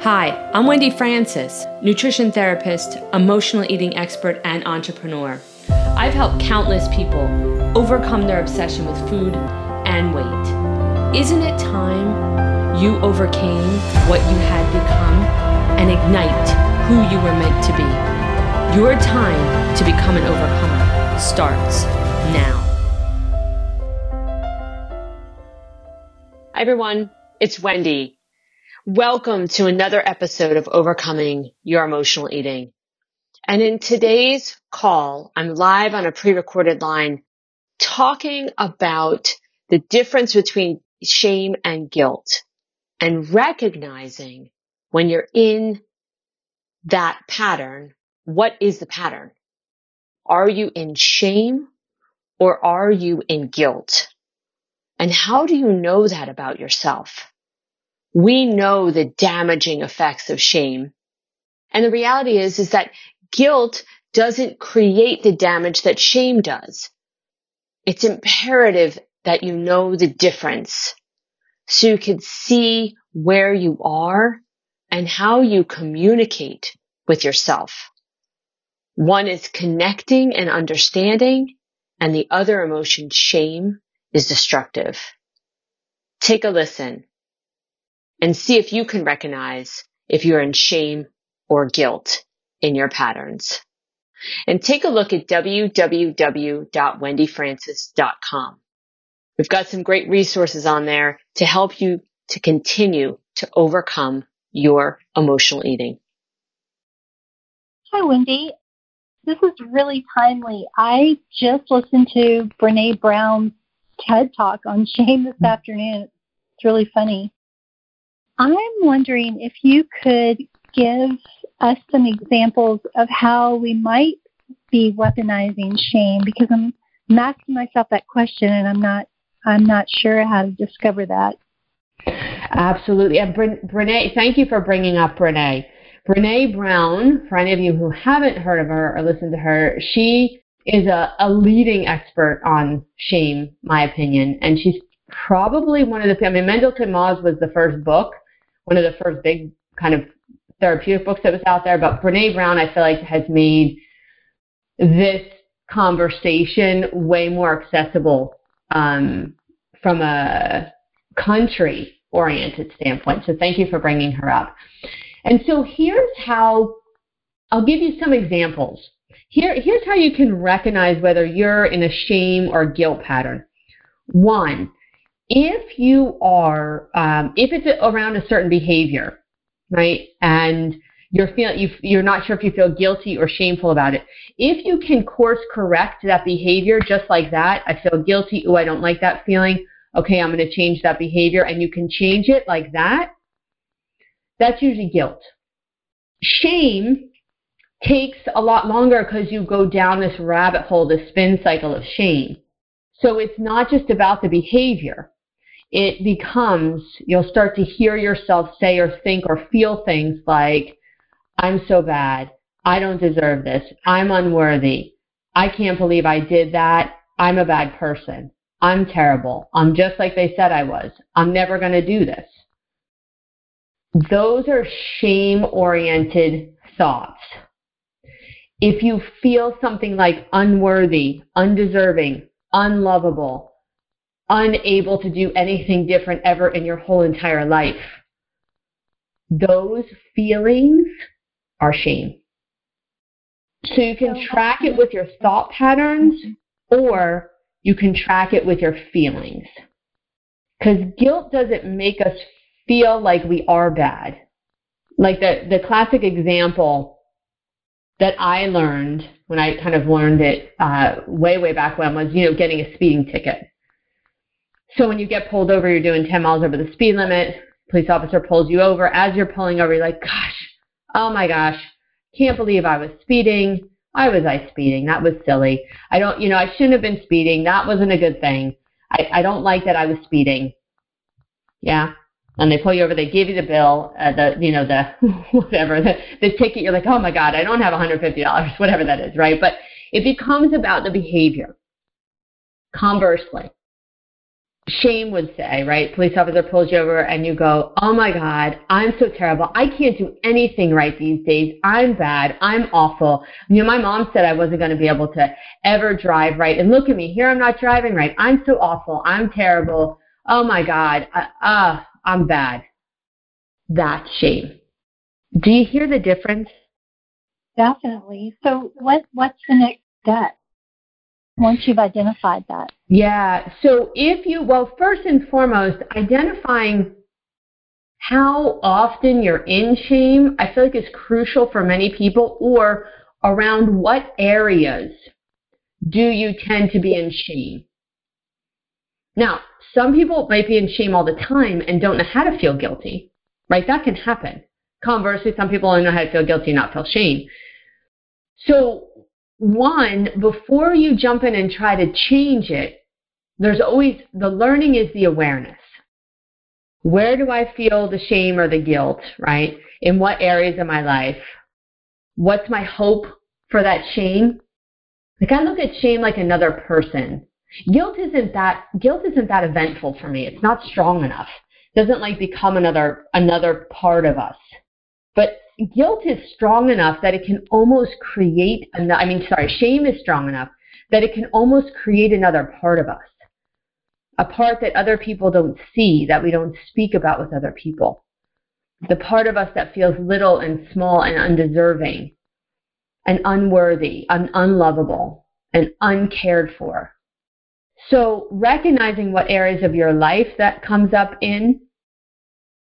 Hi, I'm Wendy Francis, nutrition therapist, emotional eating expert, and entrepreneur. I've helped countless people overcome their obsession with food and weight. Isn't it time you overcame what you had become and ignite who you were meant to be? Your time to become an overcomer starts now. Hi, everyone. It's Wendy. Welcome to another episode of Overcoming Your Emotional Eating. And in today's call, I'm live on a pre-recorded line talking about the difference between shame and guilt and recognizing when you're in that pattern, what is the pattern? Are you in shame or are you in guilt? And how do you know that about yourself? We know the damaging effects of shame. And the reality is, is that guilt doesn't create the damage that shame does. It's imperative that you know the difference so you can see where you are and how you communicate with yourself. One is connecting and understanding and the other emotion, shame, is destructive. Take a listen and see if you can recognize if you're in shame or guilt in your patterns. And take a look at www.wendyfrancis.com. We've got some great resources on there to help you to continue to overcome your emotional eating. Hi, Wendy. This is really timely. I just listened to Brene Brown's TED Talk on shame this mm-hmm. afternoon. It's really funny. I'm wondering if you could give us some examples of how we might be weaponizing shame because I'm, I'm asking myself that question and I'm not I'm not sure how to discover that. Absolutely. And Brene, thank you for bringing up Brene. Brene Brown, for any of you who haven't heard of her or listened to her, she is a, a leading expert on shame, my opinion. And she's probably one of the, I mean, Mental to Moz was the first book one of the first big kind of therapeutic books that was out there. But Brene Brown, I feel like, has made this conversation way more accessible um, from a country oriented standpoint. So thank you for bringing her up. And so here's how I'll give you some examples. Here, here's how you can recognize whether you're in a shame or guilt pattern. One, if you are, um, if it's around a certain behavior, right, and you're feeling you, you're not sure if you feel guilty or shameful about it. If you can course correct that behavior just like that, I feel guilty. Oh, I don't like that feeling. Okay, I'm going to change that behavior, and you can change it like that. That's usually guilt. Shame takes a lot longer because you go down this rabbit hole, this spin cycle of shame. So it's not just about the behavior it becomes, you'll start to hear yourself say or think or feel things like, I'm so bad. I don't deserve this. I'm unworthy. I can't believe I did that. I'm a bad person. I'm terrible. I'm just like they said I was. I'm never going to do this. Those are shame oriented thoughts. If you feel something like unworthy, undeserving, unlovable, unable to do anything different ever in your whole entire life. Those feelings are shame. So you can track it with your thought patterns or you can track it with your feelings. Because guilt doesn't make us feel like we are bad. Like the, the classic example that I learned when I kind of learned it uh, way, way back when was, you know, getting a speeding ticket. So when you get pulled over, you're doing 10 miles over the speed limit. Police officer pulls you over. As you're pulling over, you're like, gosh, oh my gosh, can't believe I was speeding. Why was I speeding? That was silly. I don't, you know, I shouldn't have been speeding. That wasn't a good thing. I, I don't like that I was speeding. Yeah. And they pull you over, they give you the bill, uh, the, you know, the, whatever, the, the ticket. You're like, oh my God, I don't have $150, whatever that is, right? But it becomes about the behavior. Conversely, shame would say, right? Police officer pulls you over and you go, Oh my God, I'm so terrible. I can't do anything right these days. I'm bad. I'm awful. You know, my mom said I wasn't going to be able to ever drive right. And look at me. Here I'm not driving right. I'm so awful. I'm terrible. Oh my God. Uh, uh, I'm bad. That's shame. Do you hear the difference? Definitely. So what what's the next step? Once you've identified that? Yeah. So if you, well, first and foremost, identifying how often you're in shame, I feel like is crucial for many people, or around what areas do you tend to be in shame? Now, some people might be in shame all the time and don't know how to feel guilty, right? That can happen. Conversely, some people don't know how to feel guilty and not feel shame. So one, before you jump in and try to change it, there's always the learning is the awareness. Where do I feel the shame or the guilt, right? In what areas of my life? What's my hope for that shame? Like I look at shame like another person. Guilt isn't that guilt isn't that eventful for me. It's not strong enough. It doesn't like become another another part of us. But guilt is strong enough that it can almost create, I mean, sorry, shame is strong enough that it can almost create another part of us. A part that other people don't see, that we don't speak about with other people. The part of us that feels little and small and undeserving and unworthy and unlovable and uncared for. So recognizing what areas of your life that comes up in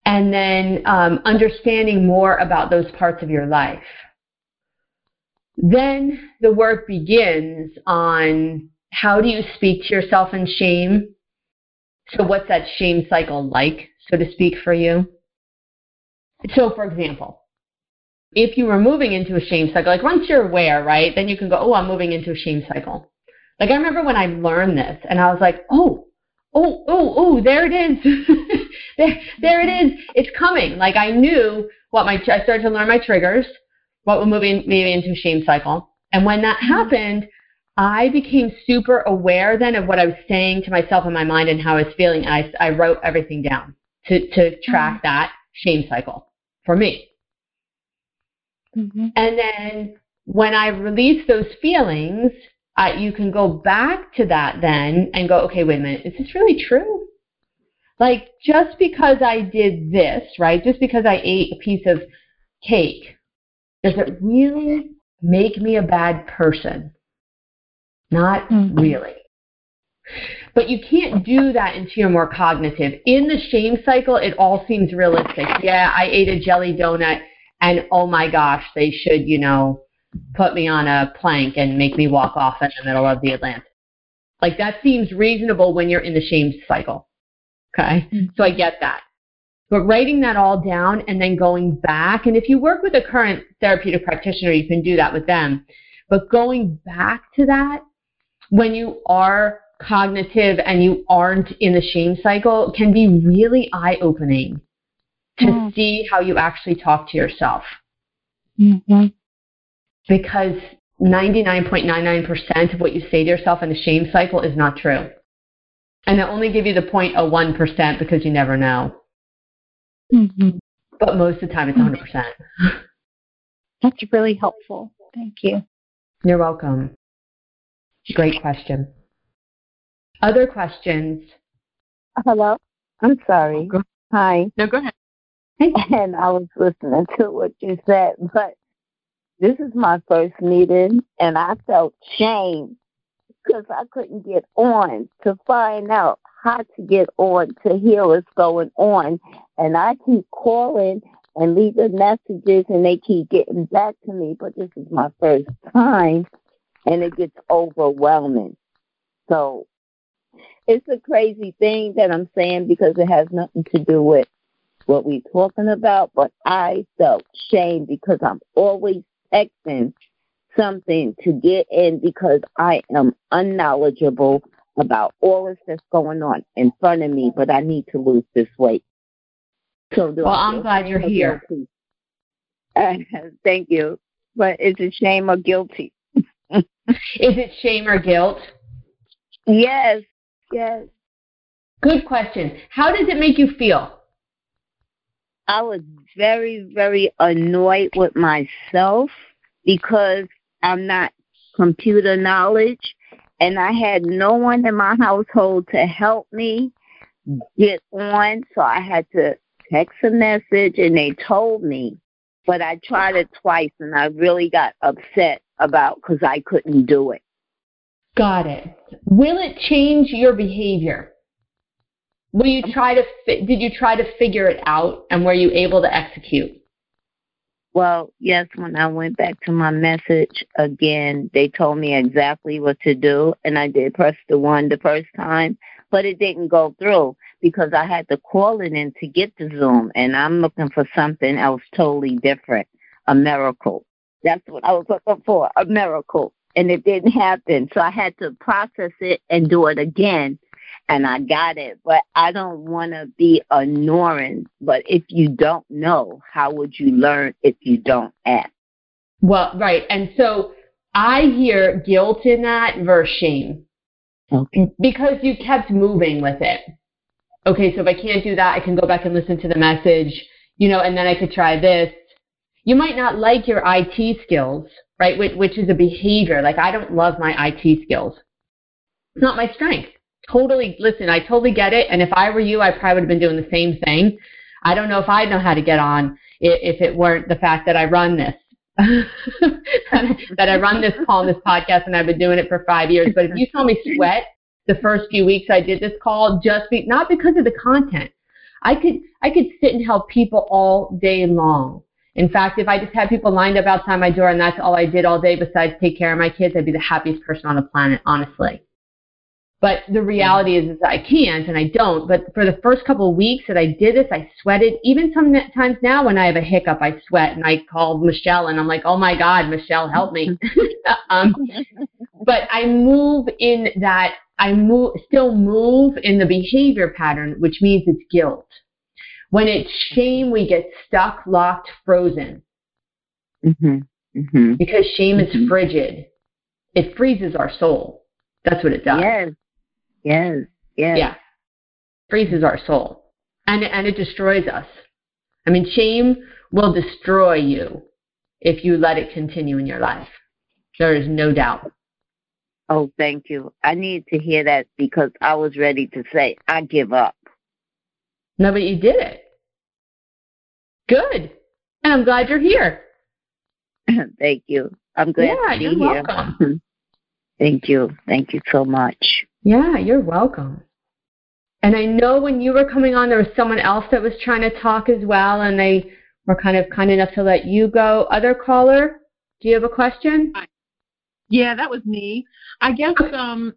and then um, understanding more about those parts of your life. Then the work begins on how do you speak to yourself in shame? So, what's that shame cycle like, so to speak, for you? So, for example, if you were moving into a shame cycle, like once you're aware, right, then you can go, oh, I'm moving into a shame cycle. Like I remember when I learned this and I was like, oh, oh, oh, oh, there it is. there, there it is. It's coming. Like I knew what my, I started to learn my triggers, what would move me into a shame cycle. And when that mm-hmm. happened, I became super aware then of what I was saying to myself in my mind and how I was feeling. And I, I wrote everything down to, to track mm-hmm. that shame cycle for me. Mm-hmm. And then when I released those feelings, uh, you can go back to that then and go, okay, wait a minute, is this really true? Like, just because I did this, right, just because I ate a piece of cake, does it really make me a bad person? Not mm-hmm. really. But you can't do that until you're more cognitive. In the shame cycle, it all seems realistic. Yeah, I ate a jelly donut, and oh my gosh, they should, you know, put me on a plank and make me walk off in the middle of the Atlantic. Like that seems reasonable when you're in the shame cycle. Okay. Mm-hmm. So I get that. But writing that all down and then going back, and if you work with a current therapeutic practitioner, you can do that with them. But going back to that when you are cognitive and you aren't in the shame cycle can be really eye opening to mm. see how you actually talk to yourself. Mm-hmm. Because 99.99% of what you say to yourself in the shame cycle is not true. And I only give you the 0.01% because you never know. Mm-hmm. But most of the time it's 100%. That's really helpful. Thank you. You're welcome. Great question. Other questions? Hello? I'm sorry. Oh, Hi. No, go ahead. And I was listening to what you said, but this is my first meeting, and I felt shame because I couldn't get on to find out how to get on to hear what's going on. And I keep calling and leaving messages and they keep getting back to me, but this is my first time and it gets overwhelming. So it's a crazy thing that I'm saying because it has nothing to do with what we're talking about, but I felt shame because I'm always texting something to get in because I am unknowledgeable about all this that's going on in front of me, but I need to lose this weight. So well, I'm glad you're here. Uh, thank you. But it's a shame or guilty. Is it shame or guilt? Yes, yes. Good question. How does it make you feel? I was very, very annoyed with myself because I'm not computer knowledge and I had no one in my household to help me get on, so I had to text a message and they told me. But I tried it twice and I really got upset about because I couldn't do it. Got it. Will it change your behavior? Will you try to fi- did you try to figure it out and were you able to execute? Well, yes, when I went back to my message again, they told me exactly what to do and I did press the one the first time, but it didn't go through because I had to call it in to get the Zoom and I'm looking for something else totally different. A miracle. That's what I was looking for, a miracle. And it didn't happen. So I had to process it and do it again and I got it, but I don't want to be ignorant. But if you don't know, how would you learn if you don't ask? Well, right. And so I hear guilt in that versus shame. Okay. Because you kept moving with it. Okay, so if I can't do that, I can go back and listen to the message, you know, and then I could try this. You might not like your IT skills, right? Which, which is a behavior. Like I don't love my IT skills. It's not my strength totally listen. I totally get it. And if I were you, I probably would have been doing the same thing. I don't know if I'd know how to get on if it weren't the fact that I run this. that I run this call and this podcast and I've been doing it for five years. But if you saw me sweat the first few weeks I did this call, just be, not because of the content. I could I could sit and help people all day long. In fact, if I just had people lined up outside my door and that's all I did all day besides take care of my kids, I'd be the happiest person on the planet, honestly. But the reality is, is I can't and I don't. But for the first couple of weeks that I did this, I sweated. Even sometimes now when I have a hiccup, I sweat and I call Michelle and I'm like, oh my God, Michelle, help me. um, but I move in that, I move, still move in the behavior pattern, which means it's guilt. When it's shame, we get stuck, locked, frozen. Mm-hmm. Mm-hmm. Because shame mm-hmm. is frigid. It freezes our soul. That's what it does. Yes. Yes. Yes. Yeah. Freezes our soul. And and it destroys us. I mean, shame will destroy you if you let it continue in your life. There is no doubt. Oh, thank you. I need to hear that because I was ready to say, I give up. No, but you did it. Good. And I'm glad you're here. thank you. I'm glad yeah, to be you're here. Welcome. thank you. Thank you so much. Yeah, you're welcome. And I know when you were coming on, there was someone else that was trying to talk as well, and they were kind of kind enough to let you go. Other caller, do you have a question? Yeah, that was me. I guess um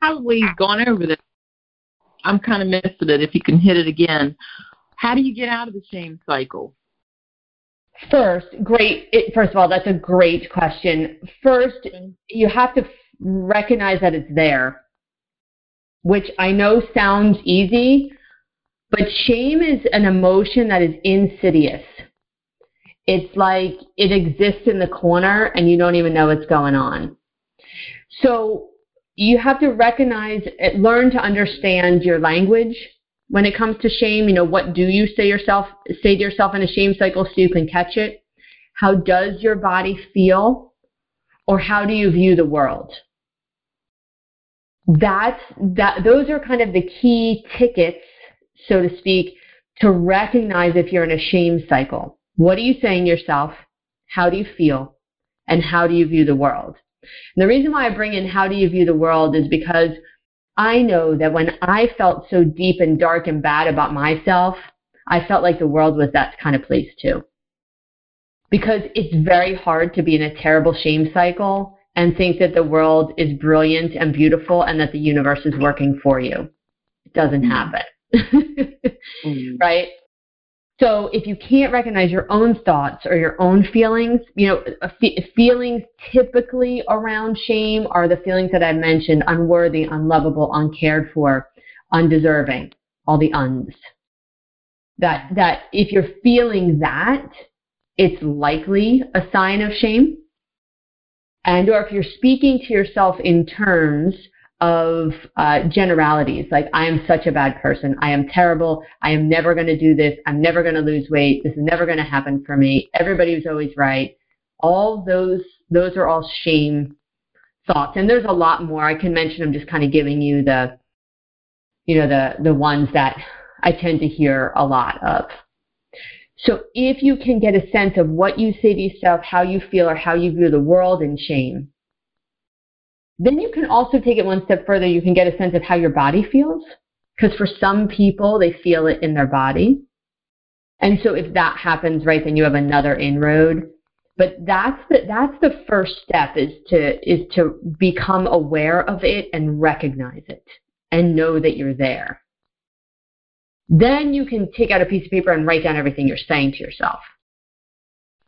probably gone over this. I'm kind of missing it. If you can hit it again, how do you get out of the shame cycle? First, great. It, first of all, that's a great question. First, you have to recognize that it's there which I know sounds easy, but shame is an emotion that is insidious. It's like it exists in the corner and you don't even know what's going on. So you have to recognize, eh, learn to understand your language when it comes to shame. You know, what do you say yourself, say to yourself in a shame cycle so you can catch it? How does your body feel? Or how do you view the world? That's that those are kind of the key tickets so to speak to recognize if you're in a shame cycle. What are you saying yourself? How do you feel? And how do you view the world? And the reason why i bring in how do you view the world is because i know that when i felt so deep and dark and bad about myself i felt like the world was that kind of place too. Because it's very hard to be in a terrible shame cycle and think that the world is brilliant and beautiful and that the universe is working for you. It doesn't mm. happen. mm. Right? So if you can't recognize your own thoughts or your own feelings, you know, feelings typically around shame are the feelings that I mentioned, unworthy, unlovable, uncared for, undeserving, all the uns. That, that if you're feeling that, it's likely a sign of shame and or if you're speaking to yourself in terms of uh, generalities, like I am such a bad person, I am terrible, I am never going to do this, I'm never going to lose weight, this is never going to happen for me, everybody's always right. All those those are all shame thoughts, and there's a lot more. I can mention. I'm just kind of giving you the, you know, the the ones that I tend to hear a lot of. So if you can get a sense of what you say to yourself, how you feel, or how you view the world in shame, then you can also take it one step further. You can get a sense of how your body feels. Because for some people, they feel it in their body. And so if that happens, right, then you have another inroad. But that's the, that's the first step is to, is to become aware of it and recognize it and know that you're there. Then you can take out a piece of paper and write down everything you're saying to yourself.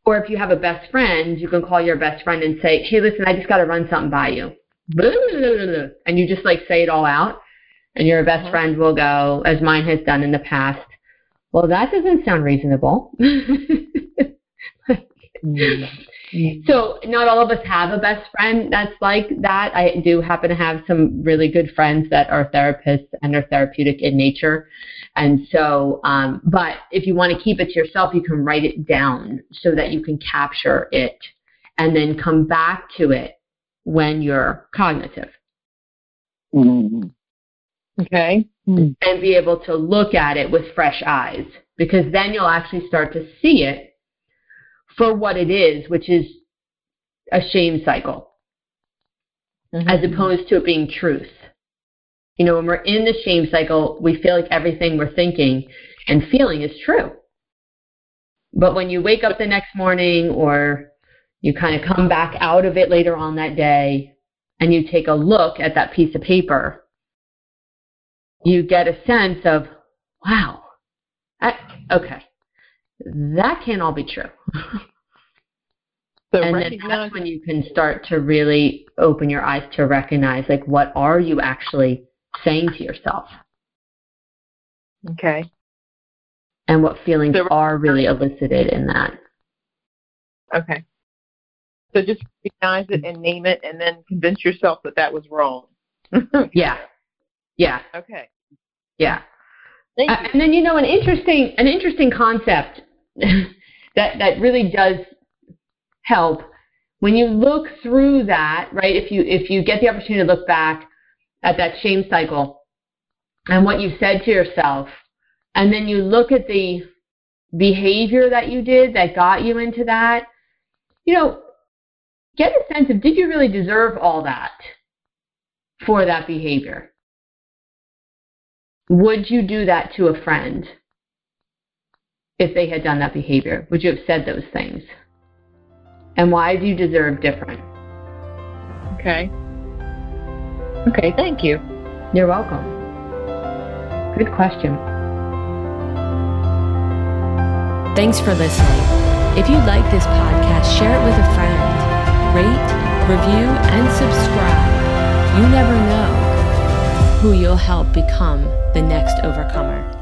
Or if you have a best friend, you can call your best friend and say, hey, listen, I just got to run something by you. And you just like say it all out. And your best uh-huh. friend will go, as mine has done in the past, well, that doesn't sound reasonable. Mm-hmm. So not all of us have a best friend that's like that. I do happen to have some really good friends that are therapists and are therapeutic in nature. And so, um, but if you want to keep it to yourself, you can write it down so that you can capture it and then come back to it when you're cognitive. Mm-hmm. Okay. And be able to look at it with fresh eyes because then you'll actually start to see it for what it is, which is a shame cycle, mm-hmm. as opposed to it being truth. You know, when we're in the shame cycle, we feel like everything we're thinking and feeling is true. But when you wake up the next morning or you kind of come back out of it later on that day and you take a look at that piece of paper, you get a sense of, wow, I, okay, that can't all be true. so and then that's when you can start to really open your eyes to recognize, like, what are you actually saying to yourself? Okay. And what feelings so, are really elicited in that. Okay. So just recognize it and name it, and then convince yourself that that was wrong. yeah. Yeah. Okay. Yeah. Uh, and then you know an interesting an interesting concept that that really does help when you look through that right if you if you get the opportunity to look back at that shame cycle and what you said to yourself and then you look at the behavior that you did that got you into that you know get a sense of did you really deserve all that for that behavior would you do that to a friend if they had done that behavior? Would you have said those things? And why do you deserve different? Okay. Okay, thank you. You're welcome. Good question. Thanks for listening. If you like this podcast, share it with a friend. Rate, review, and subscribe. You never know who you'll help become the next overcomer.